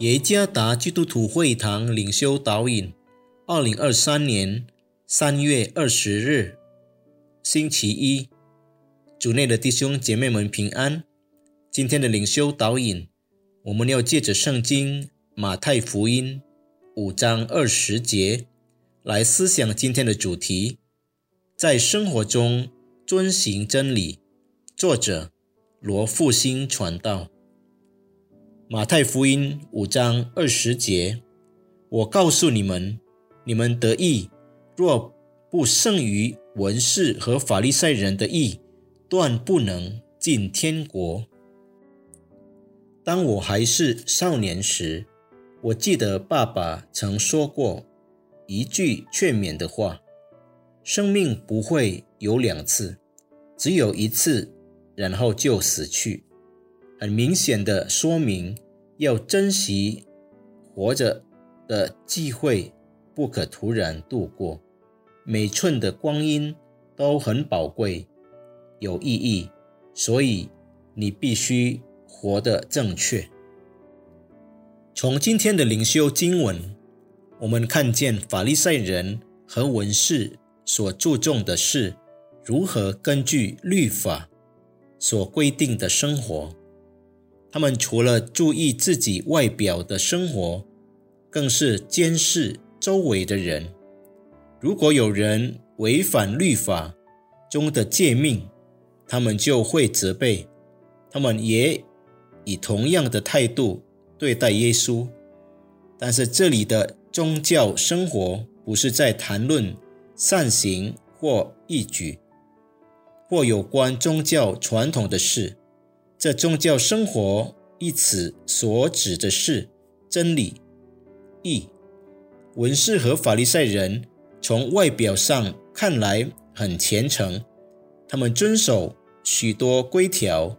耶加达基督徒会堂领袖导引，二零二三年三月二十日，星期一，主内的弟兄姐妹们平安。今天的领袖导引，我们要借着圣经马太福音五章二十节来思想今天的主题，在生活中遵行真理。作者罗复兴传道。马太福音五章二十节，我告诉你们，你们的义若不胜于文士和法利赛人的义，断不能进天国。当我还是少年时，我记得爸爸曾说过一句劝勉的话：生命不会有两次，只有一次，然后就死去。很明显的说明，要珍惜活着的机会，不可突然度过。每寸的光阴都很宝贵，有意义，所以你必须活得正确。从今天的灵修经文，我们看见法利赛人和文士所注重的是如何根据律法所规定的生活。他们除了注意自己外表的生活，更是监视周围的人。如果有人违反律法中的诫命，他们就会责备。他们也以同样的态度对待耶稣。但是这里的宗教生活不是在谈论善行或义举，或有关宗教传统的事。这宗教生活一词所指的是真理、义。文士和法利赛人从外表上看来很虔诚，他们遵守许多规条，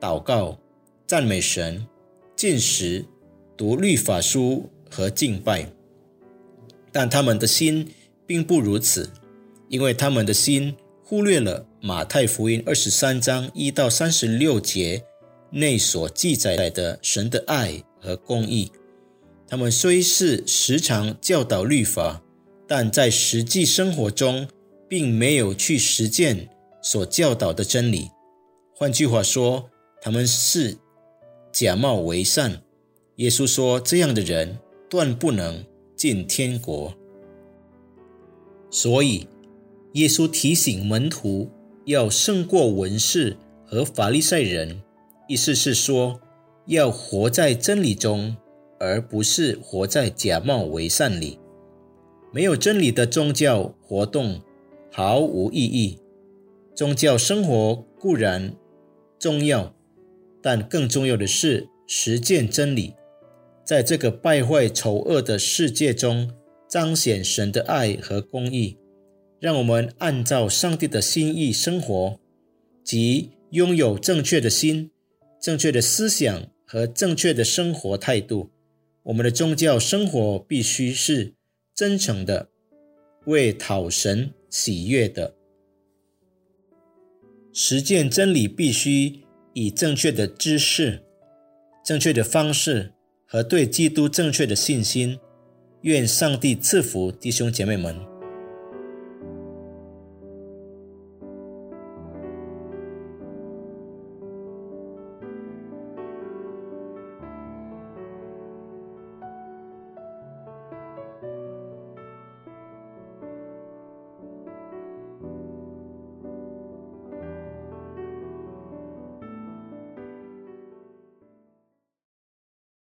祷告、赞美神、进食、读律法书和敬拜。但他们的心并不如此，因为他们的心忽略了。马太福音二十三章一到三十六节内所记载的神的爱和公义，他们虽是时常教导律法，但在实际生活中并没有去实践所教导的真理。换句话说，他们是假冒为善。耶稣说，这样的人断不能进天国。所以，耶稣提醒门徒。要胜过文士和法利赛人，意思是说，要活在真理中，而不是活在假冒伪善里。没有真理的宗教活动毫无意义。宗教生活固然重要，但更重要的是实践真理，在这个败坏丑恶的世界中彰显神的爱和公义。让我们按照上帝的心意生活，即拥有正确的心、正确的思想和正确的生活态度。我们的宗教生活必须是真诚的，为讨神喜悦的。实践真理必须以正确的知识、正确的方式和对基督正确的信心。愿上帝赐福弟兄姐妹们。